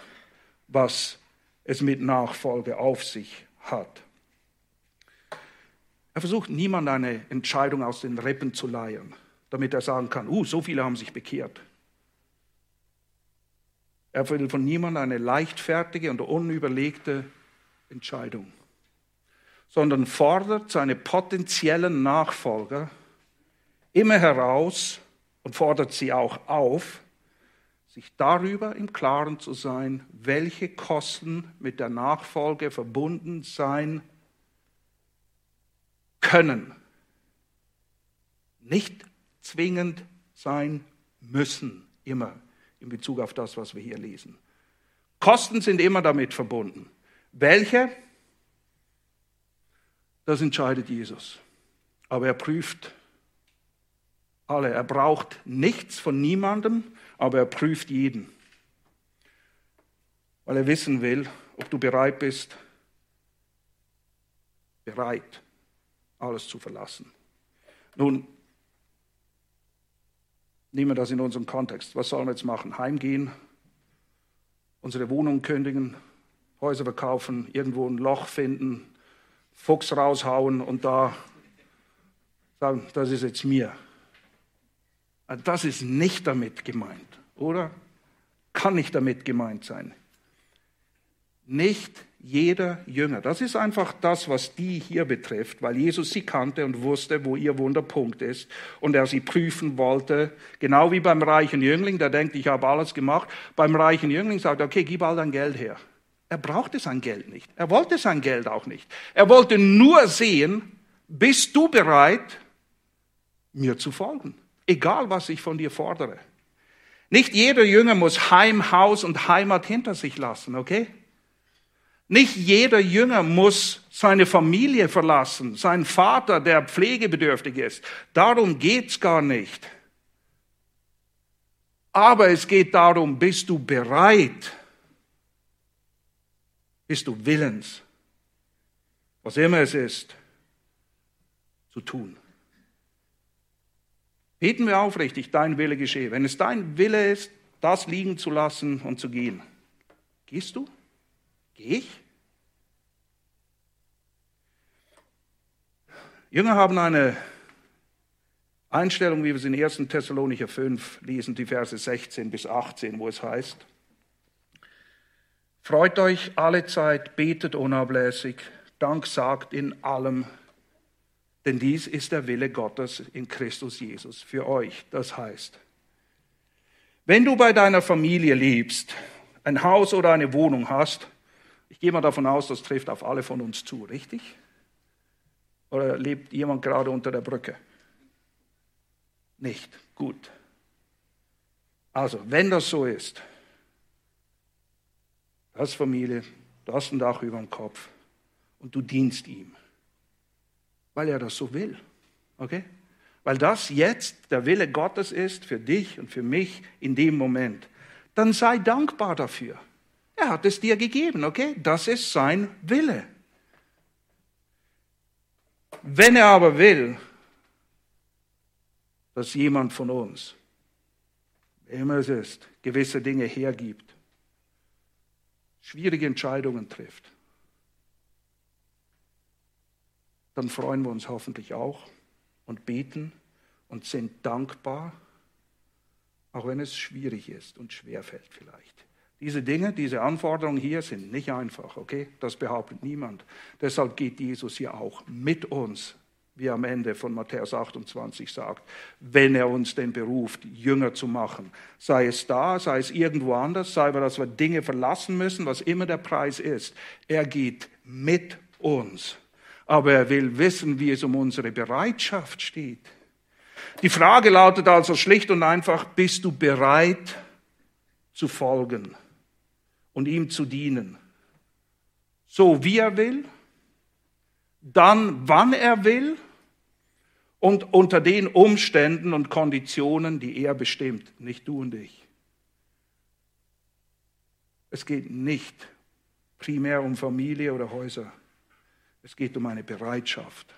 S1: was es mit Nachfolge auf sich hat. Er versucht niemand eine Entscheidung aus den Rippen zu leiern, damit er sagen kann, uh, so viele haben sich bekehrt. Er will von niemandem eine leichtfertige und unüberlegte Entscheidung, sondern fordert seine potenziellen Nachfolger immer heraus und fordert sie auch auf, sich darüber im Klaren zu sein, welche Kosten mit der Nachfolge verbunden sein können. Nicht zwingend sein müssen, immer in Bezug auf das, was wir hier lesen. Kosten sind immer damit verbunden. Welche? Das entscheidet Jesus. Aber er prüft alle. Er braucht nichts von niemandem, aber er prüft jeden. Weil er wissen will, ob du bereit bist, bereit, alles zu verlassen. Nun, Nehmen wir das in unseren Kontext. Was sollen wir jetzt machen? Heimgehen, unsere Wohnung kündigen, Häuser verkaufen, irgendwo ein Loch finden, Fuchs raushauen und da sagen, das ist jetzt mir. Das ist nicht damit gemeint, oder? Kann nicht damit gemeint sein. Nicht jeder Jünger. Das ist einfach das, was die hier betrifft, weil Jesus sie kannte und wusste, wo ihr Wunderpunkt ist und er sie prüfen wollte. Genau wie beim reichen Jüngling, der denkt, ich habe alles gemacht. Beim reichen Jüngling sagt er, okay, gib all dein Geld her. Er brauchte sein Geld nicht. Er wollte sein Geld auch nicht. Er wollte nur sehen, bist du bereit, mir zu folgen? Egal, was ich von dir fordere. Nicht jeder Jünger muss Heim, Haus und Heimat hinter sich lassen, okay? Nicht jeder Jünger muss seine Familie verlassen, seinen Vater, der pflegebedürftig ist. Darum geht's gar nicht. Aber es geht darum, bist du bereit? Bist du willens? Was immer es ist, zu tun. Beten wir aufrichtig, dein Wille geschehe. Wenn es dein Wille ist, das liegen zu lassen und zu gehen, gehst du? Geh ich? Jünger haben eine Einstellung, wie wir es in 1. Thessalonicher 5 lesen, die Verse 16 bis 18, wo es heißt, Freut euch alle Zeit, betet unablässig, Dank sagt in allem, denn dies ist der Wille Gottes in Christus Jesus für euch. Das heißt, wenn du bei deiner Familie lebst, ein Haus oder eine Wohnung hast, ich gehe mal davon aus, das trifft auf alle von uns zu, richtig? Oder lebt jemand gerade unter der Brücke? Nicht. Gut. Also, wenn das so ist, du hast Familie, du hast ein Dach über dem Kopf und du dienst ihm, weil er das so will. Okay? Weil das jetzt der Wille Gottes ist für dich und für mich in dem Moment. Dann sei dankbar dafür. Er hat es dir gegeben, okay? Das ist sein Wille. Wenn er aber will, dass jemand von uns, immer es ist, gewisse Dinge hergibt, schwierige Entscheidungen trifft, dann freuen wir uns hoffentlich auch und beten und sind dankbar, auch wenn es schwierig ist und schwerfällt vielleicht. Diese Dinge, diese Anforderungen hier sind nicht einfach, okay? Das behauptet niemand. Deshalb geht Jesus hier auch mit uns, wie am Ende von Matthäus 28 sagt, wenn er uns denn beruft, Jünger zu machen. Sei es da, sei es irgendwo anders, sei es, dass wir Dinge verlassen müssen, was immer der Preis ist. Er geht mit uns. Aber er will wissen, wie es um unsere Bereitschaft steht. Die Frage lautet also schlicht und einfach, bist du bereit zu folgen? und ihm zu dienen. So wie er will, dann wann er will und unter den Umständen und Konditionen, die er bestimmt, nicht du und ich. Es geht nicht primär um Familie oder Häuser. Es geht um eine Bereitschaft.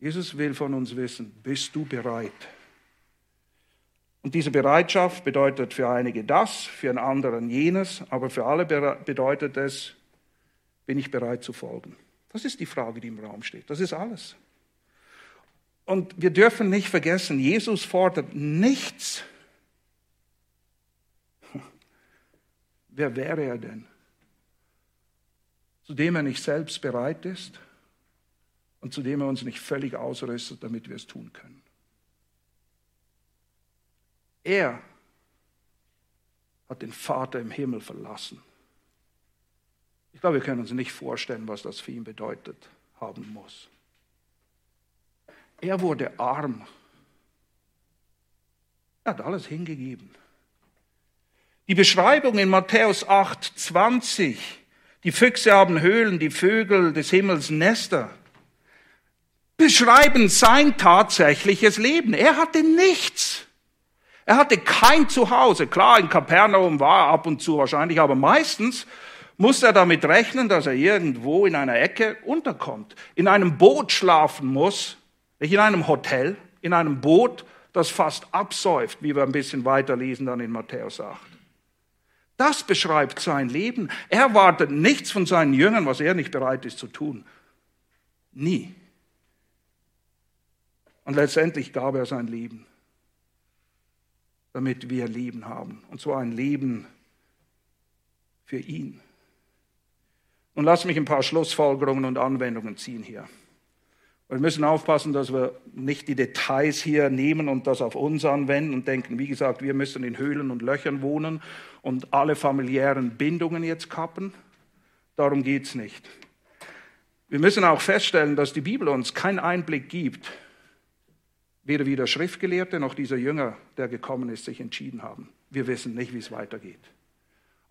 S1: Jesus will von uns wissen, bist du bereit? Und diese Bereitschaft bedeutet für einige das, für einen anderen jenes, aber für alle bedeutet es, bin ich bereit zu folgen? Das ist die Frage, die im Raum steht. Das ist alles. Und wir dürfen nicht vergessen, Jesus fordert nichts. Wer wäre er denn? Zu dem er nicht selbst bereit ist und zu dem er uns nicht völlig ausrüstet, damit wir es tun können. Er hat den Vater im Himmel verlassen. Ich glaube, wir können uns nicht vorstellen, was das für ihn bedeutet haben muss. Er wurde arm. Er hat alles hingegeben. Die Beschreibung in Matthäus 8, 20, die Füchse haben Höhlen, die Vögel des Himmels Nester, beschreiben sein tatsächliches Leben. Er hatte nichts. Er hatte kein Zuhause. Klar, in Kapernaum war er ab und zu wahrscheinlich, aber meistens muss er damit rechnen, dass er irgendwo in einer Ecke unterkommt, in einem Boot schlafen muss, nicht in einem Hotel, in einem Boot, das fast absäuft, wie wir ein bisschen weiter lesen dann in Matthäus 8. Das beschreibt sein Leben. Er erwartet nichts von seinen Jüngern, was er nicht bereit ist zu tun. Nie. Und letztendlich gab er sein Leben damit wir Leben haben. Und zwar ein Leben für ihn. Und lass mich ein paar Schlussfolgerungen und Anwendungen ziehen hier. Wir müssen aufpassen, dass wir nicht die Details hier nehmen und das auf uns anwenden und denken, wie gesagt, wir müssen in Höhlen und Löchern wohnen und alle familiären Bindungen jetzt kappen. Darum geht es nicht. Wir müssen auch feststellen, dass die Bibel uns keinen Einblick gibt Weder wie der Schriftgelehrte noch dieser Jünger, der gekommen ist, sich entschieden haben. Wir wissen nicht, wie es weitergeht.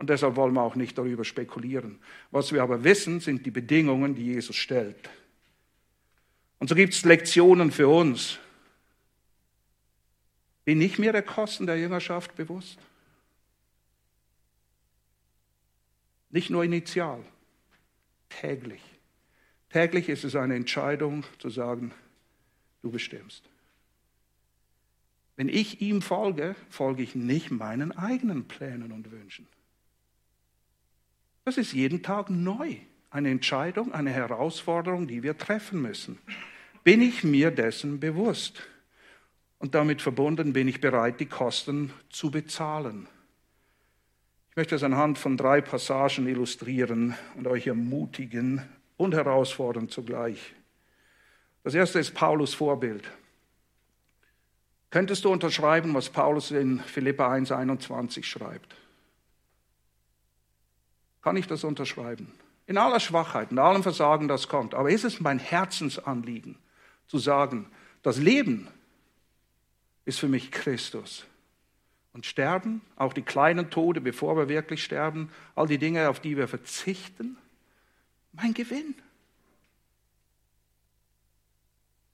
S1: Und deshalb wollen wir auch nicht darüber spekulieren. Was wir aber wissen, sind die Bedingungen, die Jesus stellt. Und so gibt es Lektionen für uns. Bin ich mir der Kosten der Jüngerschaft bewusst? Nicht nur initial, täglich. Täglich ist es eine Entscheidung zu sagen, du bestimmst. Wenn ich ihm folge, folge ich nicht meinen eigenen Plänen und Wünschen. Das ist jeden Tag neu. Eine Entscheidung, eine Herausforderung, die wir treffen müssen. Bin ich mir dessen bewusst? Und damit verbunden bin ich bereit, die Kosten zu bezahlen. Ich möchte es anhand von drei Passagen illustrieren und euch ermutigen und herausfordern zugleich. Das erste ist Paulus Vorbild. Könntest du unterschreiben, was Paulus in Philippa 1,21 schreibt? Kann ich das unterschreiben? In aller Schwachheit, in allem Versagen, das kommt. Aber ist es mein Herzensanliegen, zu sagen, das Leben ist für mich Christus. Und sterben, auch die kleinen Tode, bevor wir wirklich sterben, all die Dinge, auf die wir verzichten, mein Gewinn.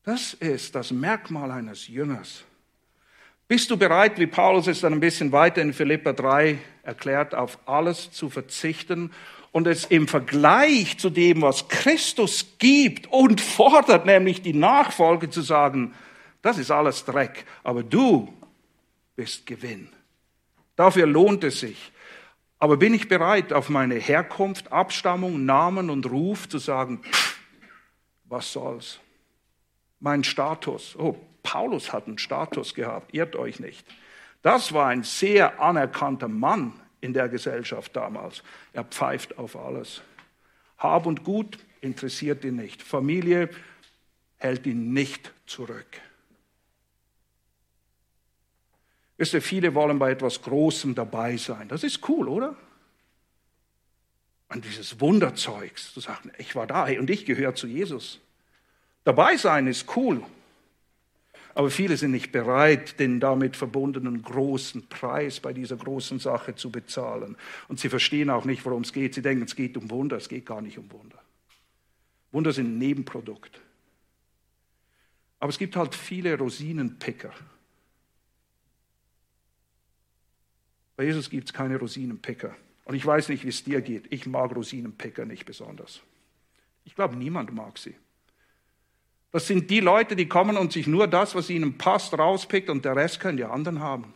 S1: Das ist das Merkmal eines Jüngers. Bist du bereit, wie Paulus es dann ein bisschen weiter in Philippa 3 erklärt, auf alles zu verzichten und es im Vergleich zu dem, was Christus gibt und fordert, nämlich die Nachfolge zu sagen, das ist alles Dreck, aber du bist Gewinn. Dafür lohnt es sich. Aber bin ich bereit, auf meine Herkunft, Abstammung, Namen und Ruf zu sagen, was soll's? Mein Status, oh, Paulus hat einen Status gehabt, irrt euch nicht. Das war ein sehr anerkannter Mann in der Gesellschaft damals. Er pfeift auf alles. Hab und Gut interessiert ihn nicht. Familie hält ihn nicht zurück. Wisst ihr, viele wollen bei etwas Großem dabei sein. Das ist cool, oder? An dieses Wunderzeugs zu sagen, ich war da und ich gehöre zu Jesus. Dabei sein ist cool. Aber viele sind nicht bereit, den damit verbundenen großen Preis bei dieser großen Sache zu bezahlen. Und sie verstehen auch nicht, worum es geht. Sie denken, es geht um Wunder. Es geht gar nicht um Wunder. Wunder sind ein Nebenprodukt. Aber es gibt halt viele Rosinenpicker. Bei Jesus gibt es keine Rosinenpicker. Und ich weiß nicht, wie es dir geht. Ich mag Rosinenpicker nicht besonders. Ich glaube, niemand mag sie. Das sind die Leute, die kommen und sich nur das, was ihnen passt, rauspickt und der Rest können die anderen haben.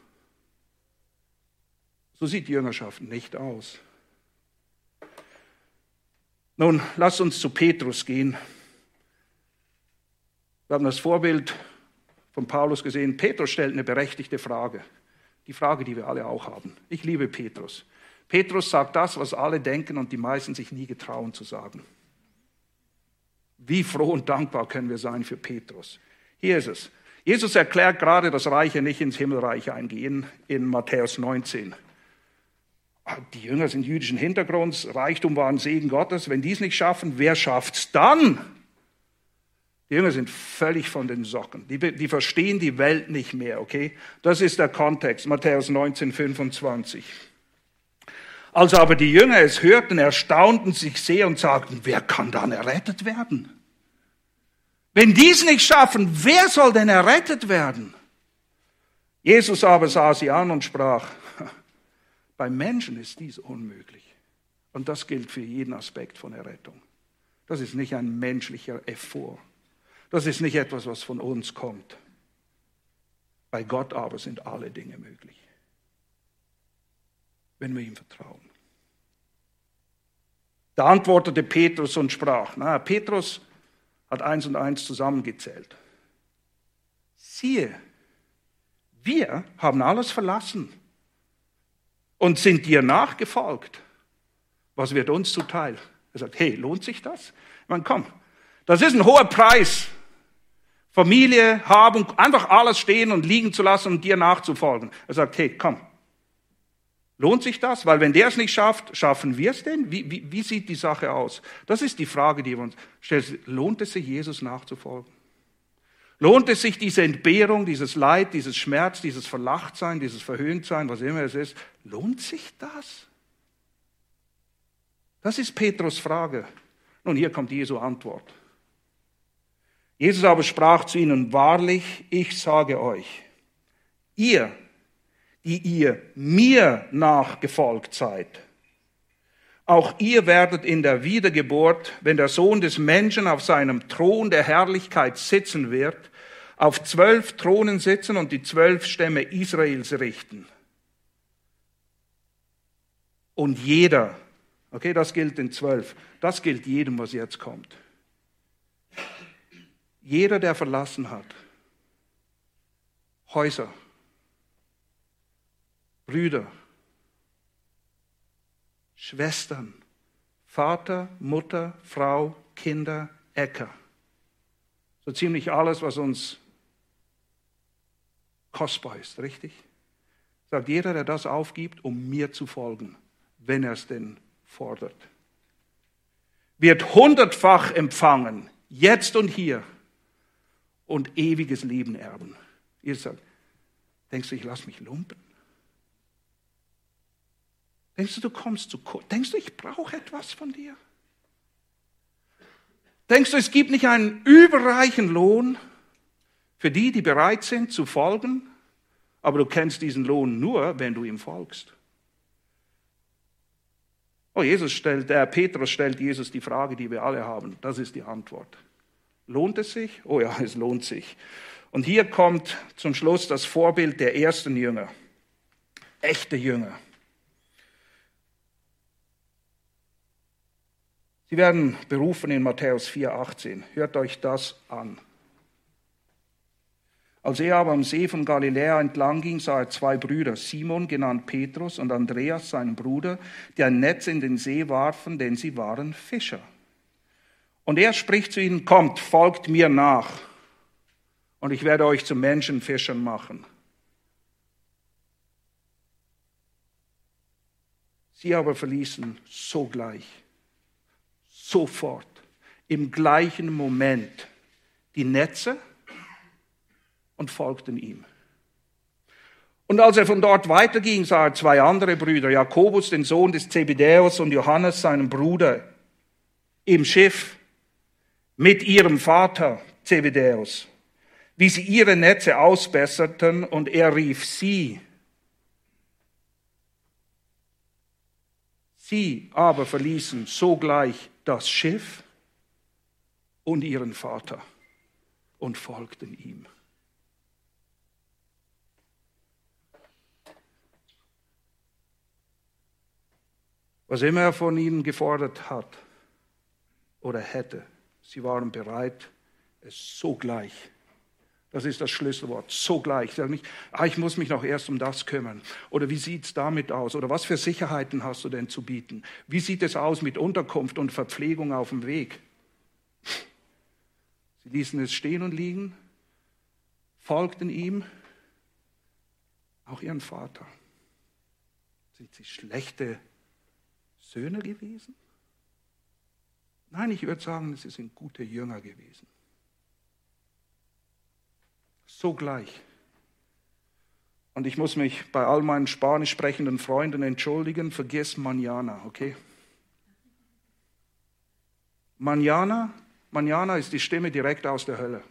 S1: So sieht die Jüngerschaft nicht aus. Nun, lass uns zu Petrus gehen. Wir haben das Vorbild von Paulus gesehen. Petrus stellt eine berechtigte Frage. Die Frage, die wir alle auch haben. Ich liebe Petrus. Petrus sagt das, was alle denken und die meisten sich nie getrauen zu sagen. Wie froh und dankbar können wir sein für Petrus. Hier ist es. Jesus erklärt gerade, dass Reiche nicht ins Himmelreich eingehen in Matthäus 19. Ah, die Jünger sind jüdischen Hintergrunds, Reichtum war ein Segen Gottes. Wenn die es nicht schaffen, wer schafft's dann? Die Jünger sind völlig von den Socken. Die, die verstehen die Welt nicht mehr, okay? Das ist der Kontext, Matthäus 19, 25. Als aber die Jünger es hörten, erstaunten sich sehr und sagten, wer kann dann errettet werden? Wenn die es nicht schaffen, wer soll denn errettet werden? Jesus aber sah sie an und sprach, bei Menschen ist dies unmöglich. Und das gilt für jeden Aspekt von Errettung. Das ist nicht ein menschlicher Effort. Das ist nicht etwas, was von uns kommt. Bei Gott aber sind alle Dinge möglich, wenn wir ihm vertrauen. Da antwortete Petrus und sprach, na, Petrus hat eins und eins zusammengezählt. Siehe, wir haben alles verlassen und sind dir nachgefolgt. Was wird uns zuteil? Er sagt, hey, lohnt sich das? Ich meine, komm, das ist ein hoher Preis. Familie, haben, einfach alles stehen und liegen zu lassen und dir nachzufolgen. Er sagt, hey, komm, lohnt sich das? Weil wenn der es nicht schafft, schaffen wir es denn? Wie, wie, wie sieht die Sache aus? Das ist die Frage, die wir uns stellen. Lohnt es sich, Jesus nachzufolgen? Lohnt es sich, diese Entbehrung, dieses Leid, dieses Schmerz, dieses Verlachtsein, dieses Verhöhntsein, was immer es ist, lohnt sich das? Das ist Petrus Frage. Nun, hier kommt Jesu Antwort. Jesus aber sprach zu ihnen, wahrlich, ich sage euch, ihr, die ihr mir nachgefolgt seid, auch ihr werdet in der Wiedergeburt, wenn der Sohn des Menschen auf seinem Thron der Herrlichkeit sitzen wird, auf zwölf Thronen sitzen und die zwölf Stämme Israels richten. Und jeder, okay, das gilt den zwölf, das gilt jedem, was jetzt kommt. Jeder, der verlassen hat, Häuser, Brüder, Schwestern, Vater, Mutter, Frau, Kinder, Äcker. So ziemlich alles, was uns kostbar ist, richtig? Sagt jeder, der das aufgibt, um mir zu folgen, wenn er es denn fordert, wird hundertfach empfangen, jetzt und hier und ewiges Leben erben. Ihr sagt, denkst du, ich lasse mich lumpen? Denkst du, du kommst zu kurz? Denkst du, ich brauche etwas von dir? Denkst du, es gibt nicht einen überreichen Lohn für die, die bereit sind zu folgen? Aber du kennst diesen Lohn nur, wenn du ihm folgst. Oh, Jesus stellt, der Petrus stellt Jesus die Frage, die wir alle haben. Das ist die Antwort. Lohnt es sich? Oh ja, es lohnt sich. Und hier kommt zum Schluss das Vorbild der ersten Jünger. Echte Jünger. Sie werden berufen in Matthäus 4,18. Hört euch das an. Als er aber am See von Galiläa entlang ging, sah er zwei Brüder, Simon, genannt Petrus, und Andreas, seinen Bruder, die ein Netz in den See warfen, denn sie waren Fischer. Und er spricht zu ihnen, kommt, folgt mir nach, und ich werde euch zu Menschenfischern machen. Sie aber verließen sogleich, sofort, im gleichen Moment die Netze und folgten ihm. Und als er von dort weiterging, sah er zwei andere Brüder, Jakobus, den Sohn des Zebedäus, und Johannes, seinen Bruder, im Schiff mit ihrem Vater Zebedäus, wie sie ihre Netze ausbesserten und er rief sie. Sie aber verließen sogleich das Schiff und ihren Vater und folgten ihm. Was immer er von ihnen gefordert hat oder hätte, sie waren bereit, es sogleich das ist das Schlüsselwort. Sogleich. Nicht, ah, ich muss mich noch erst um das kümmern. Oder wie sieht es damit aus? Oder was für Sicherheiten hast du denn zu bieten? Wie sieht es aus mit Unterkunft und Verpflegung auf dem Weg? Sie ließen es stehen und liegen, folgten ihm, auch ihren Vater. Sind sie schlechte Söhne gewesen? Nein, ich würde sagen, sie sind gute Jünger gewesen sogleich. Und ich muss mich bei all meinen spanisch sprechenden Freunden entschuldigen, vergiss mañana, okay? Mañana, mañana ist die Stimme direkt aus der Hölle.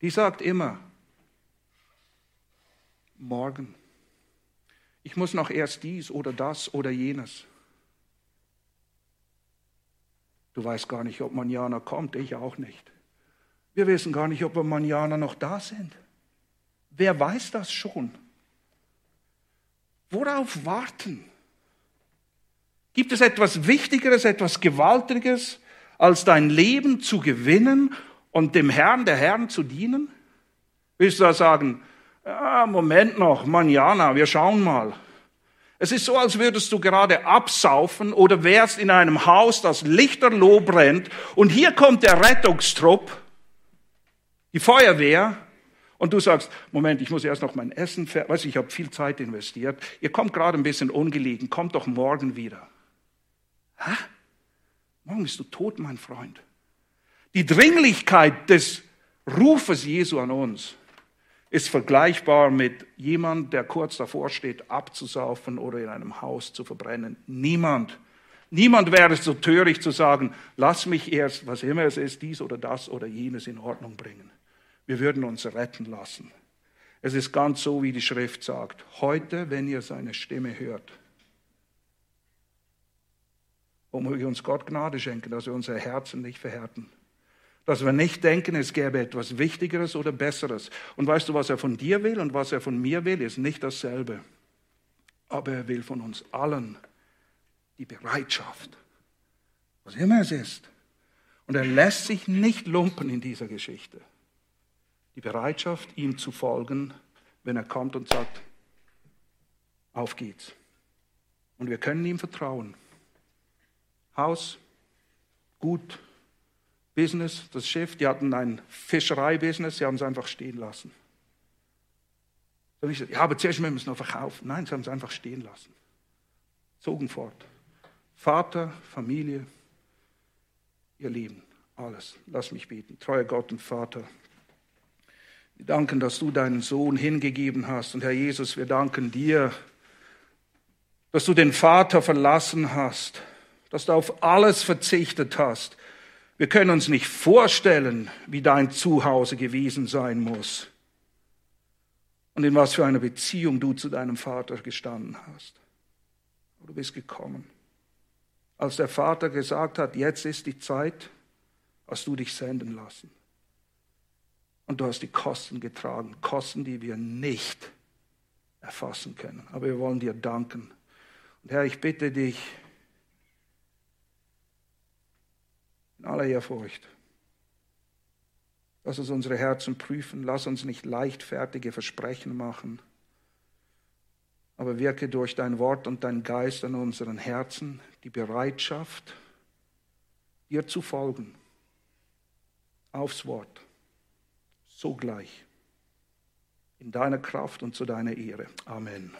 S1: Die sagt immer, morgen. Ich muss noch erst dies oder das oder jenes. Du weißt gar nicht, ob Mañana kommt, ich auch nicht. Wir wissen gar nicht, ob wir Manjana noch da sind. Wer weiß das schon? Worauf warten? Gibt es etwas Wichtigeres, etwas Gewaltiges, als dein Leben zu gewinnen und dem Herrn, der Herrn zu dienen? Willst du da sagen, ja, Moment noch, Manjana, wir schauen mal. Es ist so, als würdest du gerade absaufen oder wärst in einem Haus, das lichterloh brennt und hier kommt der Rettungstrupp die Feuerwehr, und du sagst, Moment, ich muss erst noch mein Essen, weißt ich habe viel Zeit investiert, ihr kommt gerade ein bisschen ungelegen, kommt doch morgen wieder. Hä? Morgen bist du tot, mein Freund. Die Dringlichkeit des Rufes Jesu an uns ist vergleichbar mit jemand, der kurz davor steht, abzusaufen oder in einem Haus zu verbrennen. Niemand. Niemand wäre so töricht zu sagen, lass mich erst, was immer es ist, dies oder das oder jenes in Ordnung bringen wir würden uns retten lassen. Es ist ganz so, wie die Schrift sagt. Heute, wenn ihr seine Stimme hört, und möge uns Gott Gnade schenken, dass wir unsere Herzen nicht verhärten. Dass wir nicht denken, es gäbe etwas Wichtigeres oder Besseres. Und weißt du, was er von dir will und was er von mir will, ist nicht dasselbe. Aber er will von uns allen die Bereitschaft, was immer es ist. Und er lässt sich nicht lumpen in dieser Geschichte die Bereitschaft, ihm zu folgen, wenn er kommt und sagt, auf geht's. Und wir können ihm vertrauen. Haus, gut, Business, das Schiff, die hatten ein Fischereibusiness, sie haben es einfach stehen lassen. ja, aber zuerst müssen wir es noch verkaufen. Nein, sie haben es einfach stehen lassen. Zogen fort. Vater, Familie, ihr Leben, alles. Lass mich beten. Treuer Gott und Vater, wir danken, dass du deinen Sohn hingegeben hast. Und Herr Jesus, wir danken dir, dass du den Vater verlassen hast, dass du auf alles verzichtet hast. Wir können uns nicht vorstellen, wie dein Zuhause gewesen sein muss und in was für einer Beziehung du zu deinem Vater gestanden hast. du bist gekommen. Als der Vater gesagt hat, jetzt ist die Zeit, hast du dich senden lassen. Und du hast die Kosten getragen, Kosten, die wir nicht erfassen können. Aber wir wollen dir danken. Und Herr, ich bitte dich in aller Ehrfurcht, lass uns unsere Herzen prüfen, lass uns nicht leichtfertige Versprechen machen, aber wirke durch dein Wort und dein Geist an unseren Herzen die Bereitschaft, dir zu folgen, aufs Wort sogleich. In deiner Kraft und zu deiner Ehre. Amen.